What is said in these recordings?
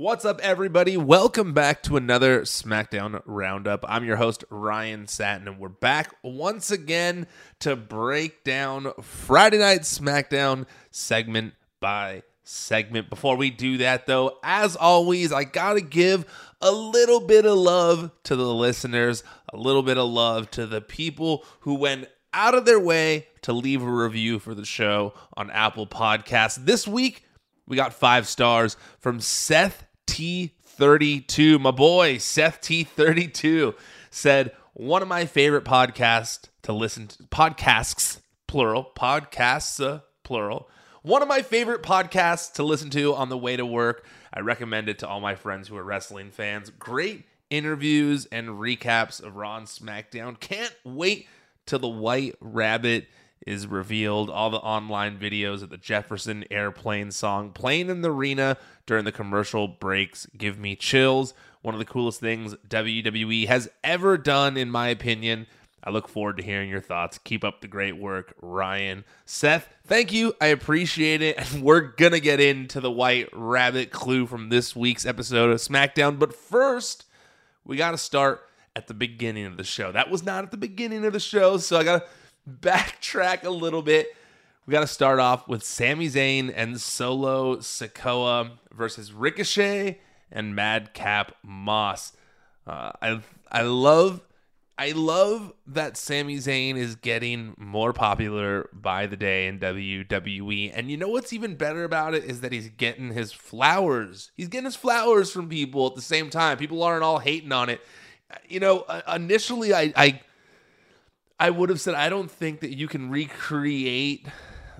What's up, everybody? Welcome back to another SmackDown Roundup. I'm your host, Ryan Satin, and we're back once again to break down Friday Night SmackDown segment by segment. Before we do that, though, as always, I gotta give a little bit of love to the listeners, a little bit of love to the people who went out of their way to leave a review for the show on Apple Podcasts. This week, we got five stars from Seth T32. My boy, Seth T32 said, one of my favorite podcasts to listen to, podcasts, plural, podcasts, uh, plural. One of my favorite podcasts to listen to on the way to work. I recommend it to all my friends who are wrestling fans. Great interviews and recaps of Raw and SmackDown. Can't wait till the White Rabbit is revealed. All the online videos of the Jefferson Airplane song playing in the arena during the commercial breaks give me chills. One of the coolest things WWE has ever done, in my opinion. I look forward to hearing your thoughts. Keep up the great work, Ryan. Seth, thank you. I appreciate it. And we're going to get into the White Rabbit clue from this week's episode of SmackDown. But first, we got to start at the beginning of the show. That was not at the beginning of the show, so I got to backtrack a little bit. We got to start off with Sami Zayn and Solo Sikoa versus Ricochet and Madcap Moss. Uh, I I love I love that Sami Zayn is getting more popular by the day in WWE. And you know what's even better about it is that he's getting his flowers. He's getting his flowers from people at the same time. People aren't all hating on it. You know, initially I I I would have said I don't think that you can recreate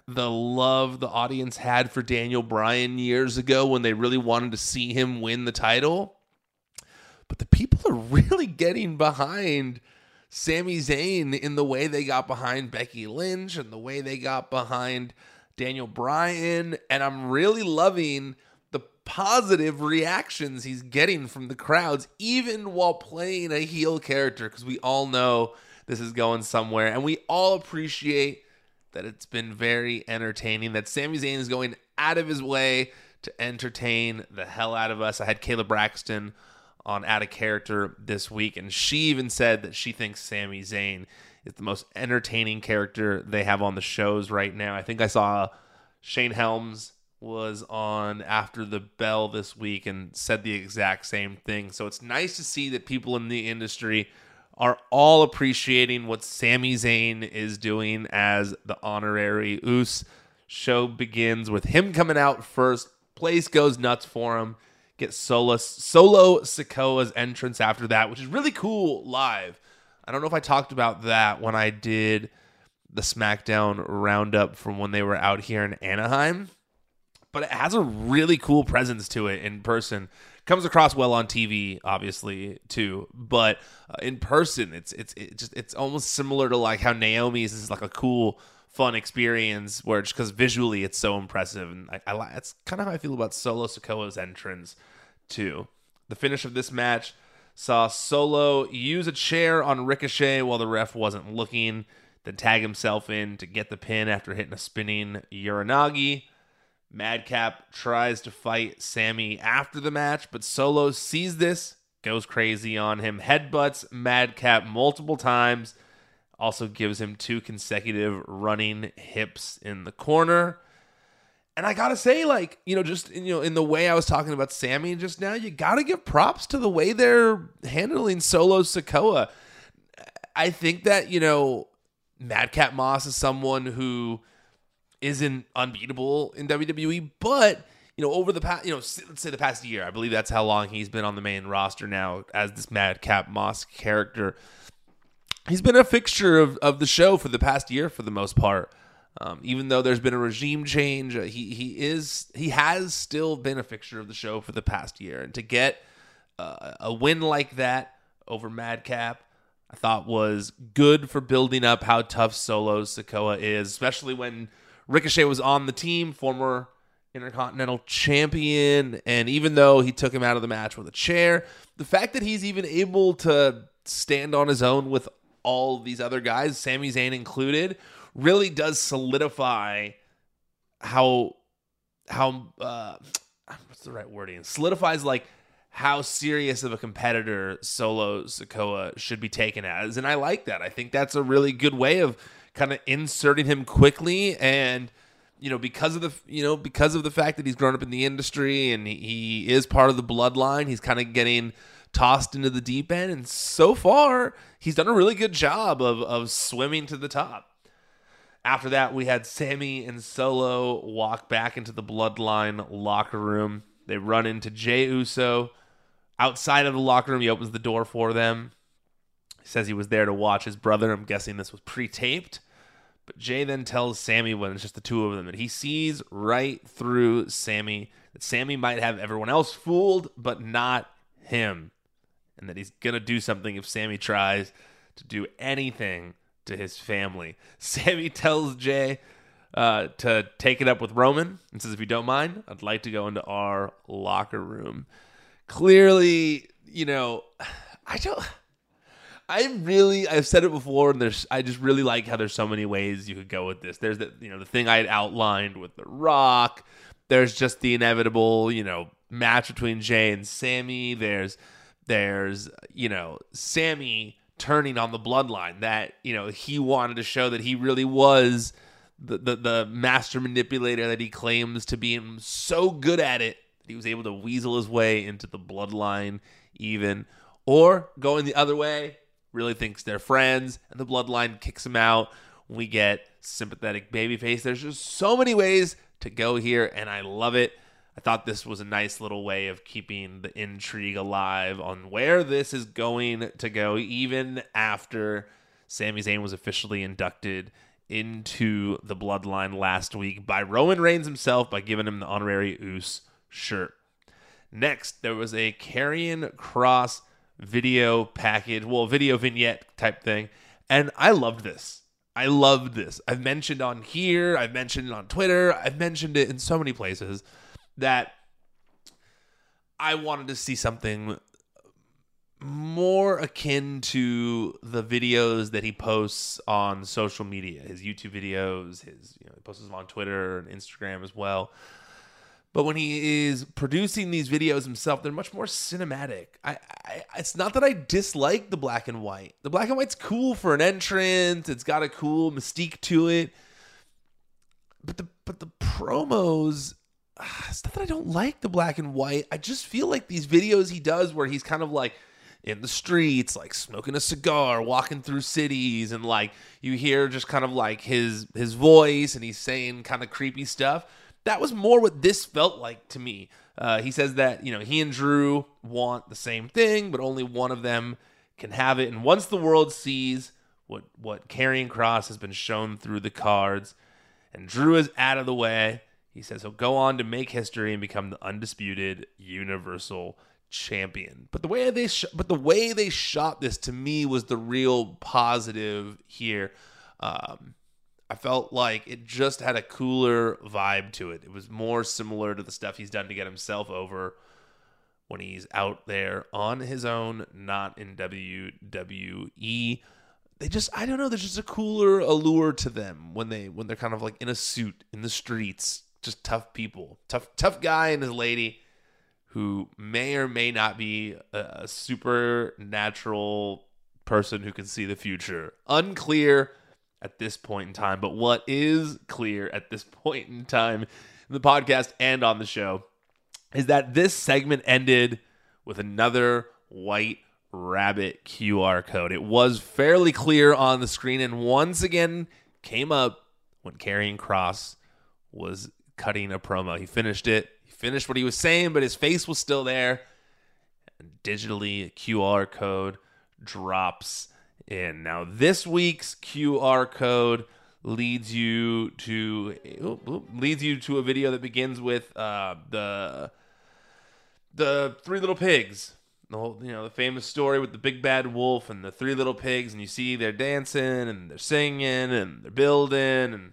the love the audience had for Daniel Bryan years ago when they really wanted to see him win the title. But the people are really getting behind Sami Zayn in the way they got behind Becky Lynch and the way they got behind Daniel Bryan. And I'm really loving the positive reactions he's getting from the crowds, even while playing a heel character, because we all know this is going somewhere. And we all appreciate that it's been very entertaining, that Sami Zayn is going out of his way to entertain the hell out of us. I had Kayla Braxton on Out of Character this week, and she even said that she thinks Sami Zayn is the most entertaining character they have on the shows right now. I think I saw Shane Helms was on After the Bell this week and said the exact same thing. So it's nice to see that people in the industry are all appreciating what Sami Zayn is doing as the honorary Uce. Show begins with him coming out first. Place goes nuts for him. Get Solo, Solo Sikoa's entrance after that, which is really cool live. I don't know if I talked about that when I did the SmackDown roundup from when they were out here in Anaheim, but it has a really cool presence to it in person comes across well on TV, obviously too, but uh, in person, it's it's it just it's almost similar to like how Naomi's is like a cool, fun experience where just because visually it's so impressive, and I, I like that's kind of how I feel about Solo Sikoa's entrance too. The finish of this match saw Solo use a chair on Ricochet while the ref wasn't looking, then tag himself in to get the pin after hitting a spinning Uranage. Madcap tries to fight Sami after the match, but Solo sees this, goes crazy on him, headbutts Madcap multiple times, also gives him two consecutive running hips in the corner. And I gotta say, like, you know, just you know, in the way I was talking about Sami just now, you gotta give props to the way they're handling Solo Sikoa. I think that, you know, Madcap Moss is someone who isn't unbeatable in WWE, but you know, over the past, you know, let's say the past year, I believe that's how long he's been on the main roster now as this Madcap Moss character. He's been a fixture of, of the show for the past year for the most part. Um, even though there's been a regime change, uh, he he is he has still been a fixture of the show for the past year, and to get uh, a win like that over Madcap, I thought was good for building up how tough Solo Sikoa is, especially when Ricochet was on the team, former Intercontinental Champion, and even though he took him out of the match with a chair, the fact that he's even able to stand on his own with all these other guys, Sami Zayn included, really does solidify how how uh, what's the right wording? Solidifies like how serious of a competitor Solo Sikoa should be taken as. And I like that. I think that's a really good way of kind of inserting him quickly and you know because of the you know because of the fact that he's grown up in the industry and he, is part of the bloodline, he's kind of getting tossed into the deep end and so far he's done a really good job of of swimming to the top. After that, we had Sami and Solo walk back into the bloodline locker room. They run into Jey Uso outside of the locker room. He opens the door for them. He says he was there to watch his brother. I'm guessing this was pre taped. But Jey then tells Sami when it's just the two of them that he sees right through Sami, that Sami might have everyone else fooled, but not him. And that he's going to do something if Sami tries to do anything to his family. Sami tells Jey uh, to take it up with Roman and says, if you don't mind, I'd like to go into our locker room. Clearly, you know, I don't. I really, I've said it before, and there's, I just really like how there's so many ways you could go with this. There's the, you know, the thing I had outlined with The Rock. There's just the inevitable, you know, match between Jey and Sami. There's, there's, you know, Sami turning on the bloodline that you know he wanted to show that he really was the, the, the master manipulator that he claims to be so good at it that he was able to weasel his way into the bloodline even or going the other way really thinks they're friends and the bloodline kicks him out. We get sympathetic babyface. There's just so many ways to go here and i love it. I thought this was a nice little way of keeping the intrigue alive on where this is going to go, even after Sami Zayn was officially inducted into the bloodline last week by Roman Reigns himself by giving him the honorary Uce shirt. Next, there was a Karrion Kross video package, well, video vignette type thing, and I loved this. I loved this. I've mentioned on here, I've mentioned it on Twitter, I've mentioned it in so many places that I wanted to see something more akin to the videos that he posts on social media, his YouTube videos, his you know, he posts them on Twitter and Instagram as well. But when he is producing these videos himself, they're much more cinematic. I, I, it's not that I dislike the black and white. The black and white's cool for an entrance. It's got a cool mystique to it. But the but the promos ah, it's not that I don't like the black and white. I just feel like these videos he does where he's kind of like in the streets, like smoking a cigar, walking through cities, and like you hear just kind of like his his voice and he's saying kind of creepy stuff. That was more what this felt like to me. Uh, he says that you know he and Drew want the same thing, but only one of them can have it. And once the world sees what what Karrion Kross has been shown through the cards, and Drew is out of the way, he says he'll go on to make history and become the undisputed universal champion. But the way they sh- but the way they shot this to me was the real positive here. Um, I felt like it just had a cooler vibe to it. It was more similar to the stuff he's done to get himself over when he's out there on his own, not in WWE. They just I don't know, there's just a cooler allure to them when they when they're kind of like in a suit in the streets just tough people, tough tough guy and his lady who may or may not be a, supernatural person who can see the future. Unclear at this point in time, but what is clear at this point in time in the podcast and on the show is that this segment ended with another white rabbit QR code. It was fairly clear on the screen and once again came up when Karrion Kross was cutting a promo. He finished it. He finished what he was saying, but his face was still there. And digitally, a QR code drops in. Now, this week's QR code leads you to leads you to a video that begins with uh, the the three little pigs. The whole, you know, the famous story with the big bad wolf and the three little pigs, and you see they're dancing and they're singing and they're building and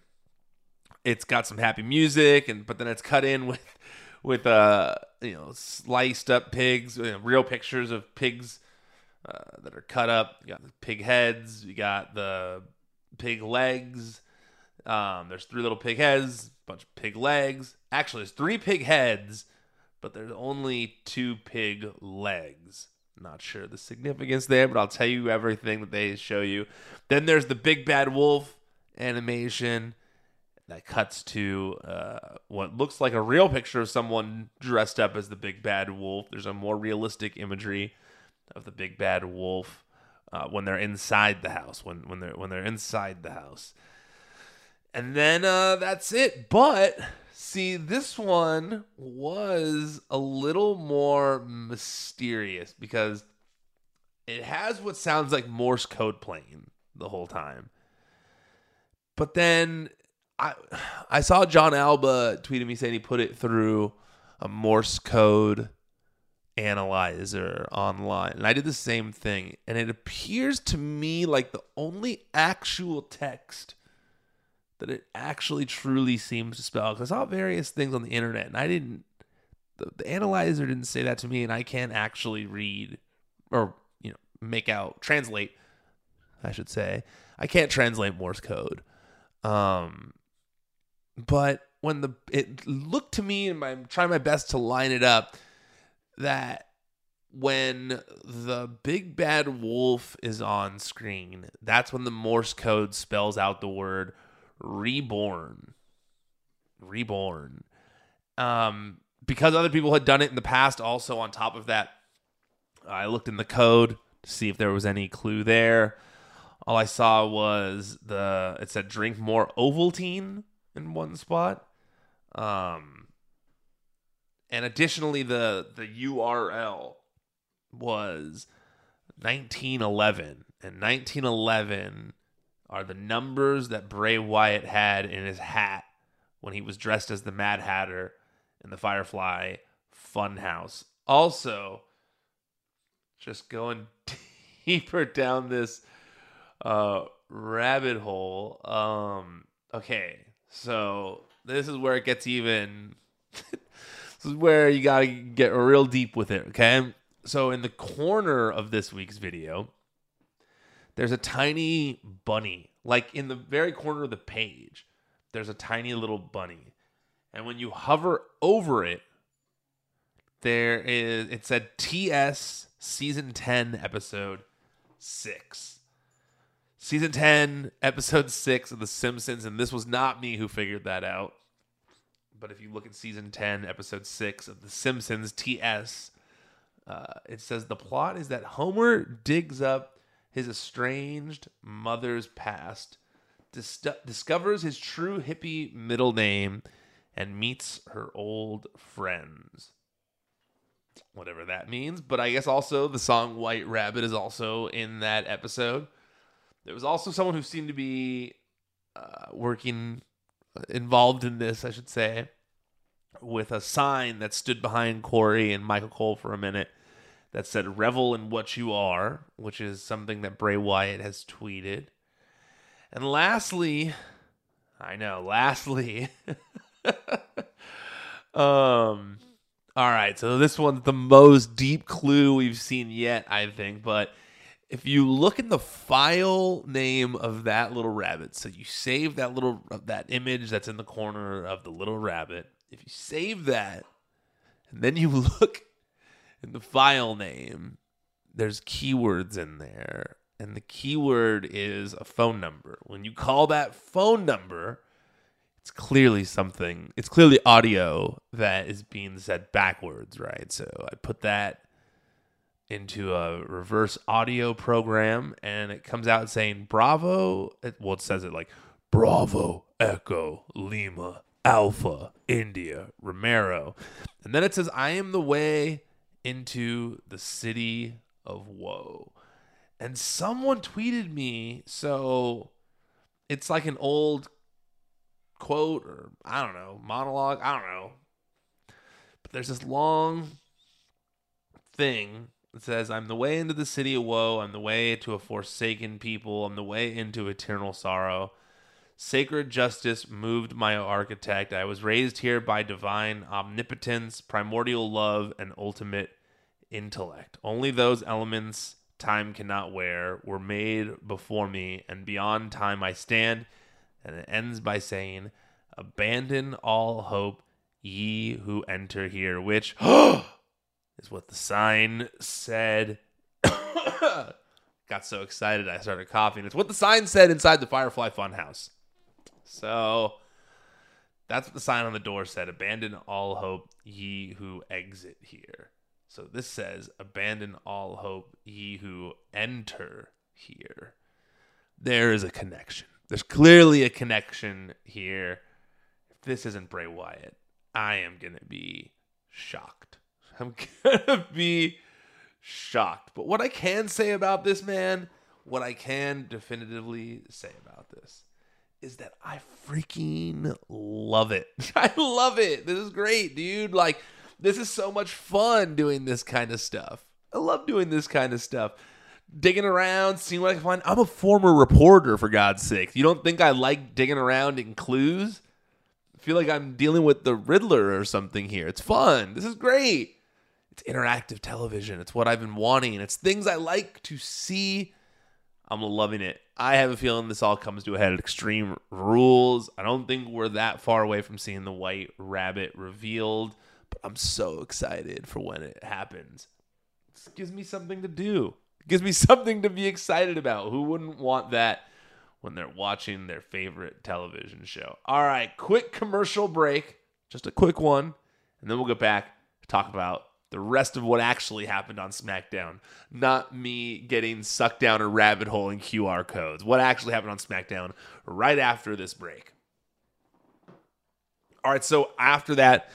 it's got some happy music, and but then it's cut in with with uh you know sliced up pigs, you know, real pictures of pigs uh, that are cut up. You got the pig heads, you got the pig legs. Um, there's three little pig heads, a bunch of pig legs. Actually, there's three pig heads, but there's only two pig legs. Not sure the significance there, but I'll tell you everything that they show you. Then there's the big bad wolf animation that cuts to uh, what looks like a real picture of someone dressed up as the big bad wolf. There's a more realistic imagery of the big bad wolf uh, when they're inside the house. When when they're when they're inside the house, and then uh, that's it. But see, this one was a little more mysterious because it has what sounds like Morse code playing the whole time. But then I I saw Jon Alba tweeted me saying he put it through a Morse code analyzer online. And I did the same thing. And it appears to me like the only actual text that it actually truly seems to spell. Because I saw various things on the internet and I didn't, the, the analyzer didn't say that to me. And I can't actually read or, you know, make out, translate, I should say. I can't translate Morse code. Um, but when the it looked to me and I'm trying my best to line it up that when the big bad wolf is on screen, that's when the Morse code spells out the word reborn. Reborn. Um, because other people had done it in the past, also on top of that, I looked in the code to see if there was any clue there. All I saw was the it said drink more Ovaltine in one spot. Um, and additionally, the the URL was 1911, and 1911 are the numbers that Bray Wyatt had in his hat when he was dressed as the Mad Hatter in the Firefly Funhouse. Also, just going deeper down this uh, rabbit hole. Um, okay, so this is where it gets even. this is where you gotta get real deep with it. Okay, so in the corner of this week's video, there's a tiny bunny, like in the very corner of the page. There's a tiny little bunny, and when you hover over it, there is it said TS season ten episode six season 10, episode 6 of The Simpsons, and this was not me who figured that out. But if you look at season 10, episode 6 of The Simpsons, TS, uh, it says the plot is that Homer digs up his estranged mother's past, dis- discovers his true hippie middle name, and meets her old friends. Whatever that means. But I guess also the song White Rabbit is also in that episode. There was also someone who seemed to be uh, working, involved in this, I should say, with a sign that stood behind Corey and Michael Cole for a minute that said "Revel in what you are," which is something that Bray Wyatt has tweeted. And lastly, I know, lastly, um, all right, so this one's the most deep clue we've seen yet, I think, but if you look in the file name of that little rabbit, so you save that little that image that's in the corner of the little rabbit. If you save that, and then you look in the file name, there's keywords in there, and the keyword is a phone number. When you call that phone number, it's clearly something. It's clearly audio that is being said backwards, right? So I put that into a reverse audio program and it comes out saying Bravo. It, well, it says it like Bravo, Echo, Lima, Alpha, India, Romero. And then it says, I am the way into the city of woe. And someone tweeted me, so it's like an old quote or I don't know, monologue. I don't know. But there's this long thing it says, I'm the way into the city of woe. I'm the way to a forsaken people. I'm the way into eternal sorrow. Sacred justice moved my architect. I was raised here by divine omnipotence, primordial love, and ultimate intellect. Only those elements time cannot wear were made before me, and beyond time I stand. And it ends by saying, Abandon all hope, ye who enter here, which oh, is what the sign said. Got so excited I started coughing. It's what the sign said inside the Firefly Funhouse. So that's what the sign on the door said. Abandon all hope, ye who exit here. So this says, Abandon all hope, ye who enter here. There is a connection. There's clearly a connection here. If this isn't Bray Wyatt, I am going to be shocked. I'm to be shocked. But what I can say about this man, what I can definitively say about this, is that I freaking love it. I love it. This is great, dude. Like, this is so much fun doing this kind of stuff. I love doing this kind of stuff. Digging around, seeing what I can find. I'm a former reporter, for God's sake. You don't think I like digging around in clues? I feel like I'm dealing with the Riddler or something here. It's fun. This is great. It's interactive television. It's what I've been wanting. It's things I like to see. I'm loving it. I have a feeling this all comes to a head at Extreme Rules. I don't think we're that far away from seeing the White Rabbit revealed, but I'm so excited for when it happens. This gives me something to do. It gives me something to be excited about. Who wouldn't want that when they're watching their favorite television show? All right, quick commercial break. Just a quick one. And then we'll get back to talk about the rest of what actually happened on SmackDown, not me getting sucked down a rabbit hole in QR codes. What actually happened on SmackDown right after this break. All right, so after that,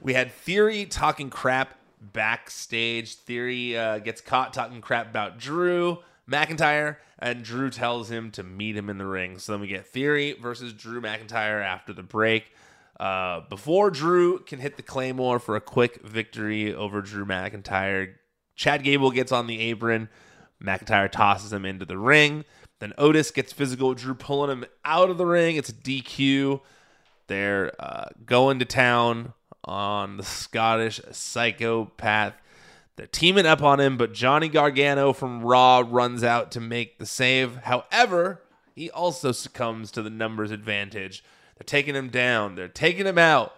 we had Theory talking crap backstage. Theory uh, gets caught talking crap about Drew McIntyre, and Drew tells him to meet him in the ring. So then we get Theory versus Drew McIntyre after the break. Uh, before Drew can hit the Claymore for a quick victory over Drew McIntyre, Chad Gable gets on the apron. McIntyre tosses him into the ring. Then Otis gets physical. Drew pulling him out of the ring. It's a DQ. They're uh, going to town on the Scottish psychopath. They're teaming up on him, but Johnny Gargano from Raw runs out to make the save. However, he also succumbs to the numbers advantage they're taking him down. They're taking him out.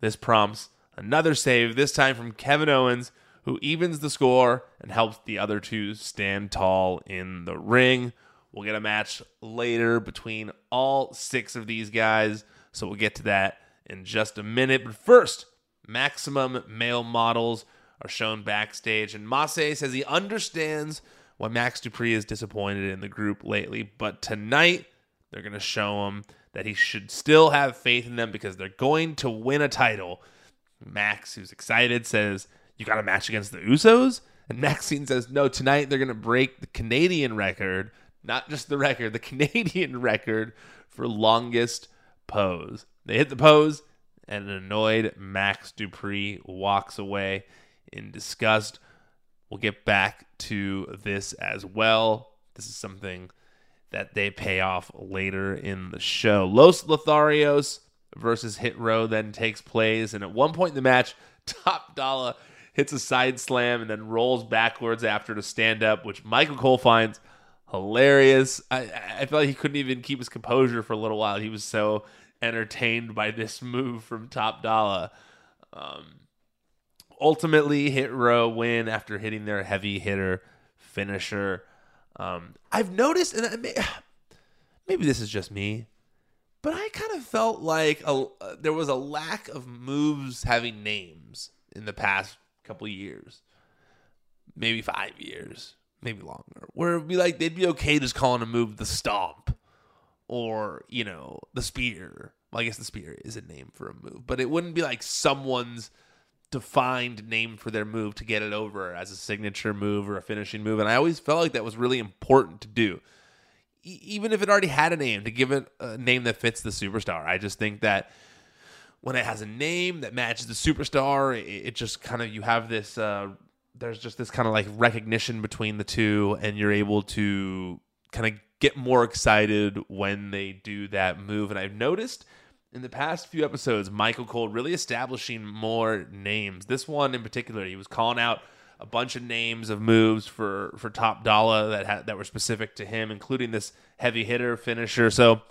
This prompts another save, this time from Kevin Owens, who evens the score and helps the other two stand tall in the ring. We'll get a match later between all six of these guys, so we'll get to that in just a minute. But first, maximum male models are shown backstage, and Massey says he understands why Max Dupri is disappointed in the group lately, but tonight they're going to show him that he should still have faith in them because they're going to win a title. Max, who's excited, says, You got a match against the Usos? And Maxine says, No, tonight they're going to break the Canadian record, not just the record, the Canadian record for longest pose. They hit the pose, and an annoyed Max Dupri walks away in disgust. We'll get back to this as well. This is something that they pay off later in the show. Los Lotharios versus Hit Row then takes place, and at one point in the match, Top Dollar hits a side slam and then rolls backwards after to stand up, which Michael Cole finds hilarious. I, I feel like he couldn't even keep his composure for a little while. He was so entertained by this move from Top Dollar. Um, ultimately, Hit Row win after hitting their heavy hitter finisher. Um, I've noticed, and may, maybe this is just me, but I kind of felt like a, uh, there was a lack of moves having names in the past couple years, maybe five years, maybe longer. Where it'd be like they'd be okay just calling a move the stomp or you know the spear. Well, I guess the spear is a name for a move, but it wouldn't be like someone's defined name for their move to get it over as a signature move or a finishing move. And I always felt like that was really important to do. E- even if it already had a name, to give it a name that fits the superstar. I just think that when it has a name that matches the superstar, it, it just kind of, you have this, uh, there's just this kind of like recognition between the two, and you're able to kind of get more excited when they do that move. And I've noticed in the past few episodes, Michael Cole really establishing more names. This one in particular, he was calling out a bunch of names of moves for for Top Dollar that had, that were specific to him, including this heavy hitter finisher. So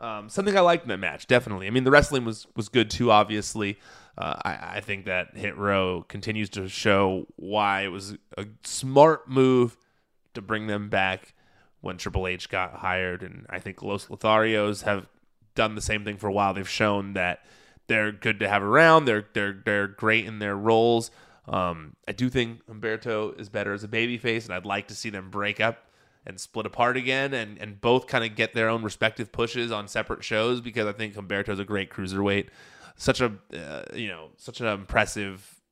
Um, something I liked in that match, definitely. I mean, the wrestling was was good too. Obviously, uh, I, I think that Hit Row continues to show why it was a smart move to bring them back when Triple H got hired, and I think Los Lotharios have done the same thing for a while. They've shown that they're good to have around. They're they're they're great in their roles. Um, I do think Humberto is better as a babyface, and I'd like to see them break up and split apart again and, and both kind of get their own respective pushes on separate shows because I think Humberto's a great cruiserweight. Such a, uh, you know, such an impressive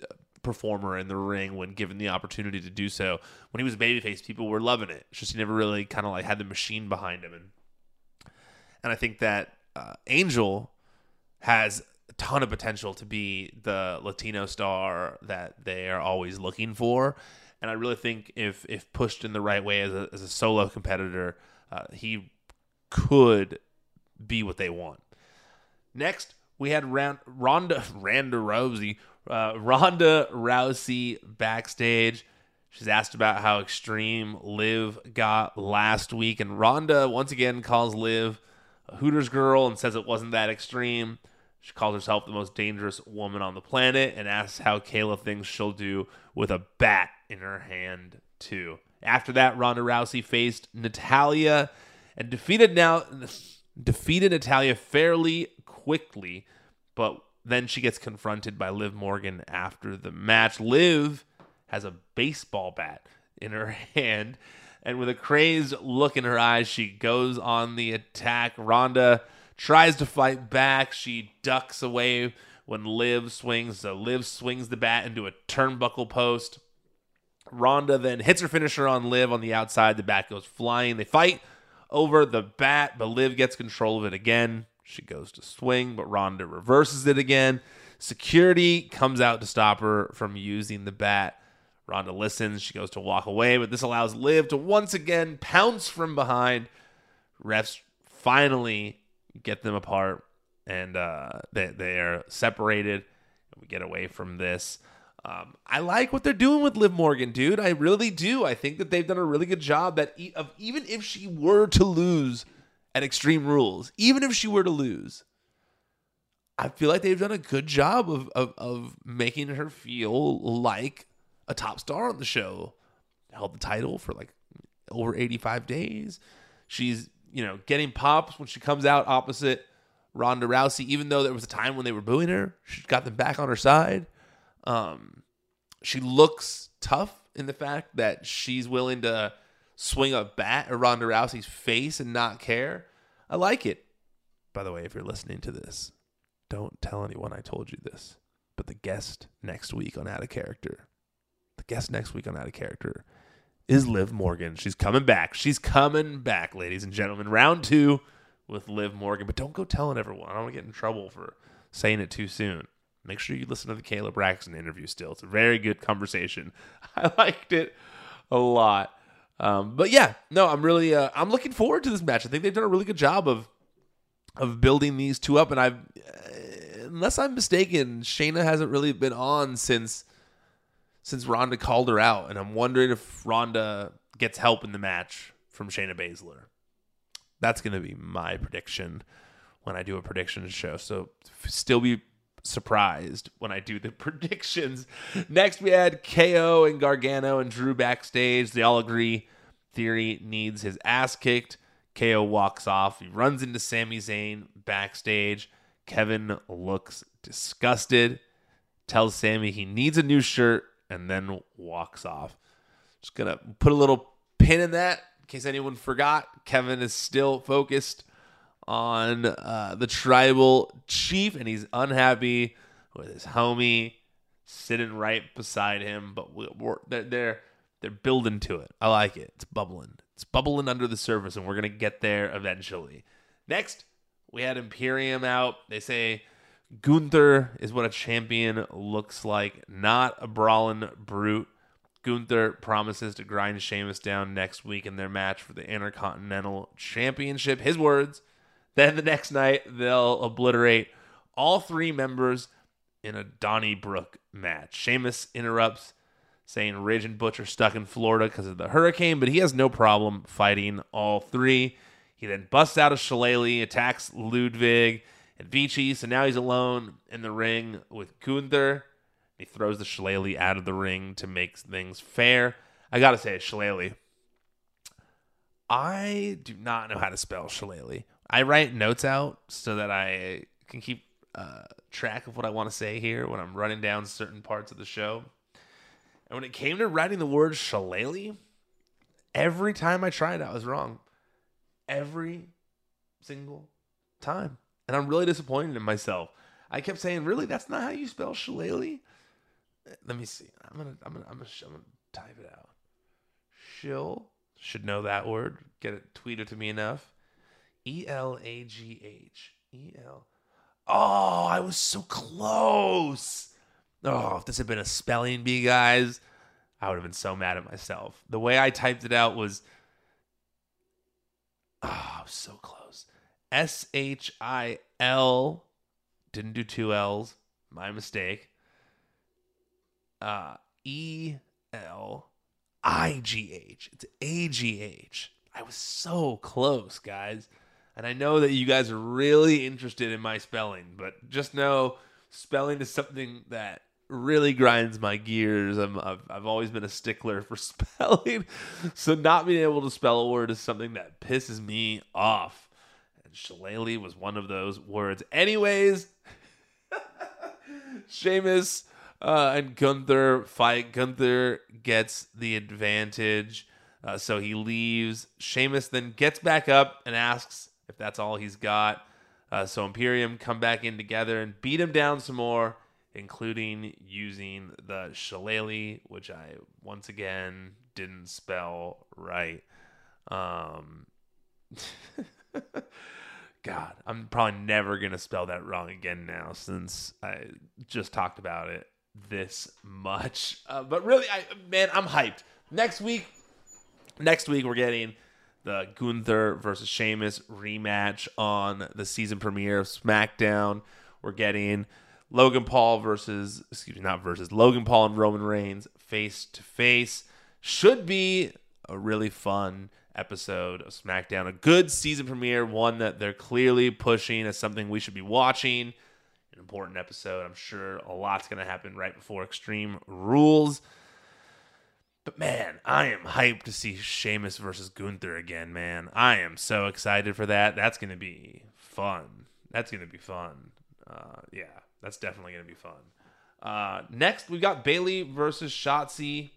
uh, performer in the ring when given the opportunity to do so. When he was babyface, people were loving it. It's just he never really kind of like had the machine behind him. And, and I think that uh, Angel has a ton of potential to be the Latino star that they are always looking for. And I really think if if pushed in the right way as a, as a solo competitor, uh, he could be what they want. Next, we had Ronda Ronda Rousey uh, Ronda Rousey backstage. She's asked about how extreme Liv got last week, and Ronda once again calls Liv a Hooters girl and says it wasn't that extreme. She calls herself the most dangerous woman on the planet and asks how Kayla thinks she'll do with a bat in her hand, too. After that, Ronda Rousey faced Natalya and defeated now defeated Natalya fairly quickly, but then she gets confronted by Liv Morgan after the match. Liv has a baseball bat in her hand, and with a crazed look in her eyes, she goes on the attack. Ronda tries to fight back. She ducks away when Liv swings. So Liv swings the bat into a turnbuckle post. Ronda then hits her finisher on Liv on the outside. The bat goes flying. They fight over the bat, but Liv gets control of it again. She goes to swing, but Ronda reverses it again. Security comes out to stop her from using the bat. Ronda listens. She goes to walk away, but this allows Liv to once again pounce from behind. Refs finally get them apart, and uh, they they are separated. We get away from this. Um, I like what they're doing with Liv Morgan, dude. I really do. I think that they've done a really good job. That e- of even if she were to lose at Extreme Rules, even if she were to lose, I feel like they've done a good job of of, of making her feel like a top star on the show. Held the title for like over 85 days. She's you know, getting pops when she comes out opposite Ronda Rousey, even though there was a time when they were booing her, she got them back on her side. Um, she looks tough in the fact that she's willing to swing a bat at Ronda Rousey's face and not care. I like it. By the way, if you're listening to this, don't tell anyone I told you this. But the guest next week on Out of Character, the guest next week on Out of Character is Liv Morgan. She's coming back. She's coming back, ladies and gentlemen. Round two with Liv Morgan. But don't go telling everyone. I don't want to get in trouble for saying it too soon. Make sure you listen to the Kayla Braxton interview still. It's a very good conversation. I liked it a lot. Um, but yeah, no, I'm really uh, I'm looking forward to this match. I think they've done a really good job of of building these two up. And I've, uh, unless I'm mistaken, Shayna hasn't really been on since since Ronda called her out, and I'm wondering if Ronda gets help in the match from Shayna Baszler. That's going to be my prediction when I do a prediction show. So still be surprised when I do the predictions. Next, we had KO and Gargano and Drew backstage. They all agree Theory needs his ass kicked. KO walks off. He runs into Sami Zayn backstage. Kevin looks disgusted, tells Sami he needs a new shirt and then walks off. Just gonna put a little pin in that in case anyone forgot. Kevin is still focused on uh, the tribal chief, and he's unhappy with his homie sitting right beside him. But we're, they're, they're they're building to it. I like it. It's bubbling. It's bubbling under the surface, and we're gonna get there eventually. Next, we had Imperium out. They say Gunther is what a champion looks like, not a brawling brute. Gunther promises to grind Sheamus down next week in their match for the Intercontinental Championship. His words. Then the next night, they'll obliterate all three members in a Donnybrook match. Sheamus interrupts, saying Ridge and Butch are stuck in Florida because of the hurricane, but he has no problem fighting all three. He then busts out of Shillelagh, attacks Ludwig and Vici. So now he's alone in the ring with Gunther. He throws the Shillelagh out of the ring to make things fair. I gotta say, Shillelagh. I do not know how to spell Shillelagh. I write notes out so that I can keep uh, track of what I want to say here when I'm running down certain parts of the show. And when it came to writing the word Shillelagh, every time I tried, I was wrong. Every single time. And I'm really disappointed in myself. I kept saying, "Really, that's not how you spell shillelagh." Let me see. I'm gonna, I'm gonna, I'm gonna, I'm gonna type it out. Shill should know that word. Get it tweeted to me enough. E L A G H. E L. Oh, I was so close. Oh, if this had been a spelling bee, guys, I would have been so mad at myself. The way I typed it out was, oh, so close. S H I L. Didn't do two L's. My mistake. Uh, E L I G H. It's A G H. I was so close, guys. And I know that you guys are really interested in my spelling, but just know spelling is something that really grinds my gears. I'm, I've, I've always been a stickler for spelling. So not being able to spell a word is something that pisses me off. And shillelagh was one of those words. Anyways, Sheamus uh, and Gunther fight. Gunther gets the advantage. Uh, so he leaves. Sheamus then gets back up and asks if that's all he's got. Uh, so Imperium come back in together and beat him down some more, including using the shillelagh, which I once again didn't spell right. Um, God, I'm probably never gonna spell that wrong again now since I just talked about it this much. Uh, but really, I man, I'm hyped. Next week, next week we're getting the Gunther versus Sheamus rematch on the season premiere of SmackDown. We're getting Logan Paul versus, excuse me, not versus, Logan Paul and Roman Reigns face to face. Should be a really fun episode of SmackDown. A good season premiere, one that they're clearly pushing as something we should be watching. An important episode. I'm sure a lot's going to happen right before Extreme Rules. But man, I am hyped to see Sheamus versus Gunther again, man. I am so excited for that. That's going to be fun. That's going to be fun. Uh, yeah, that's definitely going to be fun. Uh, next, we got Bayley versus Shotzi.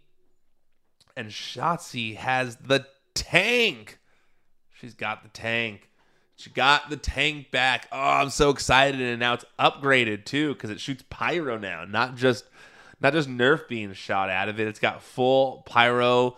And Shotzi has the tank. She's got the tank. She got the tank back. Oh, I'm so excited. And now it's upgraded too because it shoots pyro now, not just not just Nerf being shot out of it. It's got full pyro,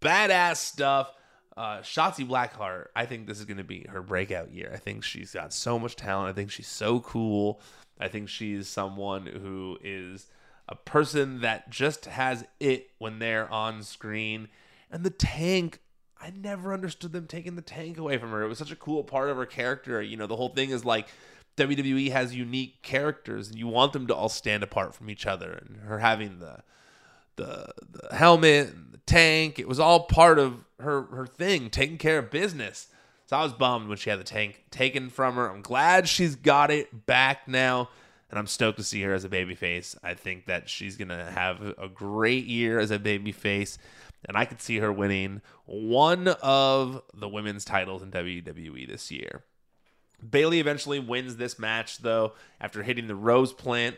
badass stuff. Uh, Shotzi Blackheart, I think this is going to be her breakout year. I think she's got so much talent. I think she's so cool. I think she's someone who is a person that just has it when they're on screen. And the tank, I never understood them taking the tank away from her. It was such a cool part of her character. You know, the whole thing is like WWE has unique characters, and you want them to all stand apart from each other. And her having the the the helmet and the tank, it was all part of her her thing, taking care of business. So I was bummed when she had the tank taken from her. I'm glad she's got it back now, and I'm stoked to see her as a babyface. I think that she's gonna have a great year as a babyface, and I could see her winning one of the women's titles in WWE this year. Bayley eventually wins this match, though, after hitting the rose plant.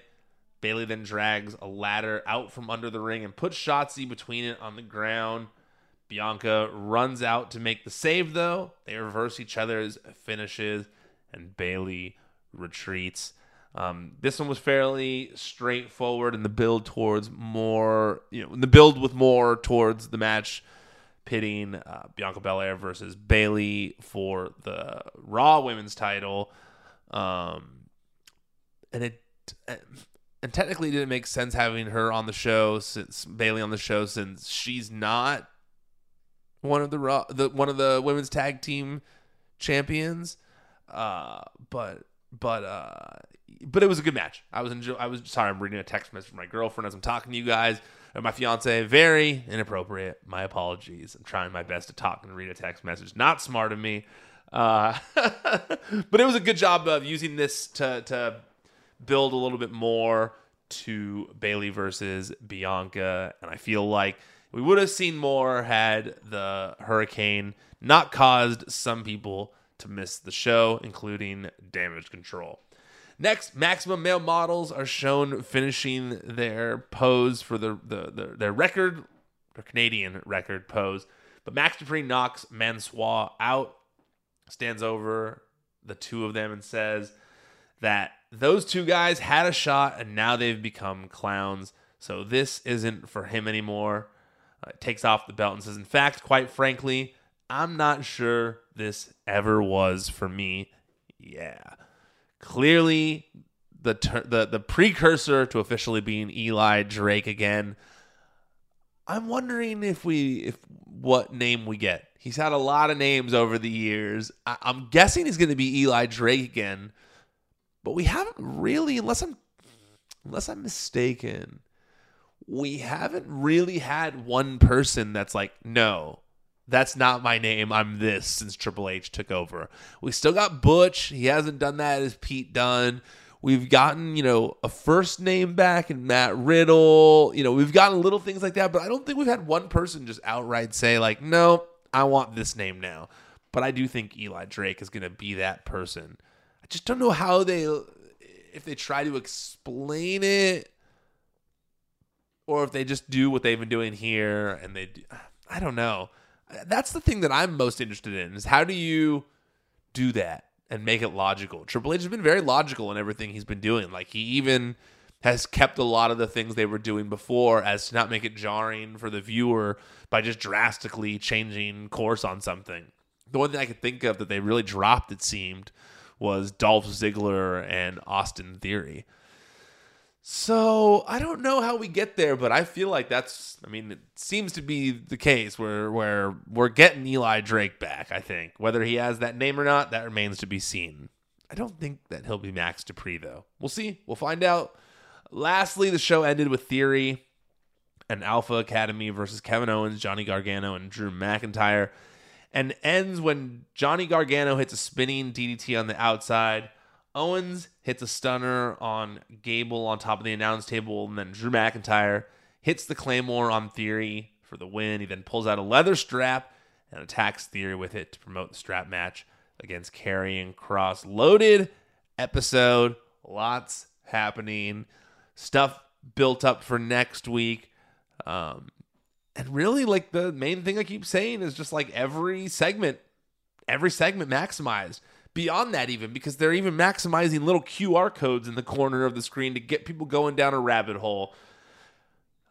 Bayley then drags a ladder out from under the ring and puts Shotzi between it on the ground. Bianca runs out to make the save, though. They reverse each other's finishes, and Bayley retreats. Um, this one was fairly straightforward in the build towards more, you know, the build with more towards the match pitting uh, Bianca Belair versus Bayley for the Raw Women's title. Um, and it and technically didn't make sense having her on the show since Bayley on the show since she's not one of the Raw the one of the women's tag team champions. Uh, but but uh, but it was a good match. I was enjoy- I was sorry. I'm reading a text message from my girlfriend as I'm talking to you guys And my fiance. Very inappropriate. My apologies. I'm trying my best to talk and read a text message. Not smart of me. Uh, but it was a good job of using this to to build a little bit more to Bayley versus Bianca, and I feel like we would have seen more had the hurricane not caused some people to miss the show, including damage control. Next, maximum male models are shown finishing their pose for the, the, the their record, their Canadian record pose. But Max Dupri knocks Mansoor out, stands over the two of them, and says that those two guys had a shot and now they've become clowns. So this isn't for him anymore. Uh, takes off the belt and says, In fact, quite frankly, I'm not sure this ever was for me. Yeah. Clearly, the ter- the the precursor to officially being Eli Drake again. I'm wondering if we if what name we get. He's had a lot of names over the years. I- I'm guessing he's going to be Eli Drake again, but we haven't really, unless I'm unless I'm mistaken, we haven't really had one person that's like, no, that's not my name. I'm this since Triple H took over. We still got Butch. He hasn't done that as Pete Dunne. We've gotten, you know, a first name back and Matt Riddle. You know, we've gotten little things like that, but I don't think we've had one person just outright say, like, no, I want this name now. But I do think Eli Drake is going to be that person. I just don't know how they, if they try to explain it or if they just do what they've been doing here and they do, I don't know. That's the thing that I'm most interested in is how do you do that and make it logical? Triple H has been very logical in everything he's been doing. Like he even has kept a lot of the things they were doing before as to not make it jarring for the viewer by just drastically changing course on something. The one thing I could think of that they really dropped, it seemed, was Dolph Ziggler and Austin Theory. So I don't know how we get there, but I feel like that's. I mean, it seems to be the case where where we're getting Eli Drake back. I think whether he has that name or not, that remains to be seen. I don't think that he'll be Max Dupri though. We'll see. We'll find out. Lastly, the show ended with Theory and Alpha Academy versus Kevin Owens, Johnny Gargano, and Drew McIntyre, and ends when Johnny Gargano hits a spinning DDT on the outside. Owens hits a stunner on Gable on top of the announce table, and then Drew McIntyre hits the Claymore on Theory for the win. He then pulls out a leather strap and attacks Theory with it to promote the strap match against Karrion Kross. Loaded episode, lots happening, stuff built up for next week. Um, and really, like the main thing I keep saying is just like every segment, every segment maximized beyond that even because they're even maximizing little QR codes in the corner of the screen to get people going down a rabbit hole.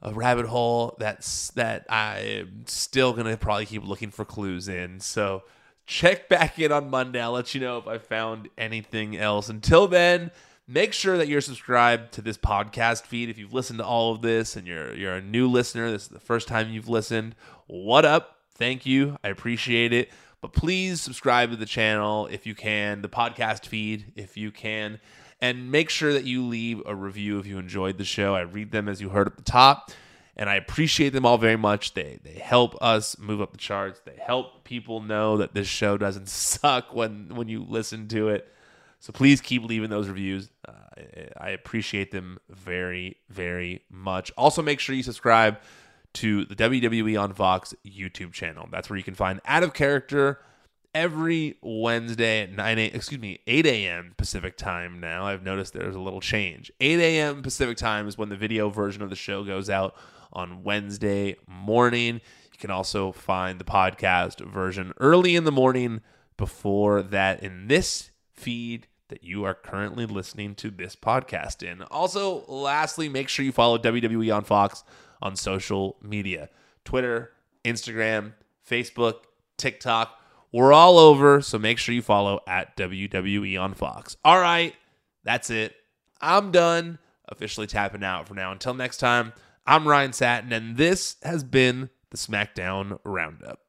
A rabbit hole that's that I'm still gonna probably keep looking for clues in. So check back in on Monday. I'll let you know if I found anything else. Until then, make sure that you're subscribed to this podcast feed. If you've listened to all of this and you're you're a new listener, this is the first time you've listened. What up? Thank you. I appreciate it. But please subscribe to the channel if you can, the podcast feed if you can, and make sure that you leave a review if you enjoyed the show. I read them as you heard at the top, and I appreciate them all very much. They they help us move up the charts. They help people know that this show doesn't suck when when you listen to it. So please keep leaving those reviews. Uh, I appreciate them very, very much. Also, make sure you subscribe to the WWE on Fox YouTube channel. That's where you can find Out of Character every Wednesday at 9 a, excuse me, 8 a.m. Pacific time now. I've noticed there's a little change. 8 a.m. Pacific time is when the video version of the show goes out on Wednesday morning. You can also find the podcast version early in the morning before that in this feed that you are currently listening to this podcast in. Also, lastly, make sure you follow WWE on Fox on social media Twitter, Instagram, Facebook, TikTok. We're all over, so make sure you follow at WWE on Fox. All right, that's it. I'm done officially tapping out for now. Until next time, I'm Ryan Satin, and this has been the SmackDown Roundup.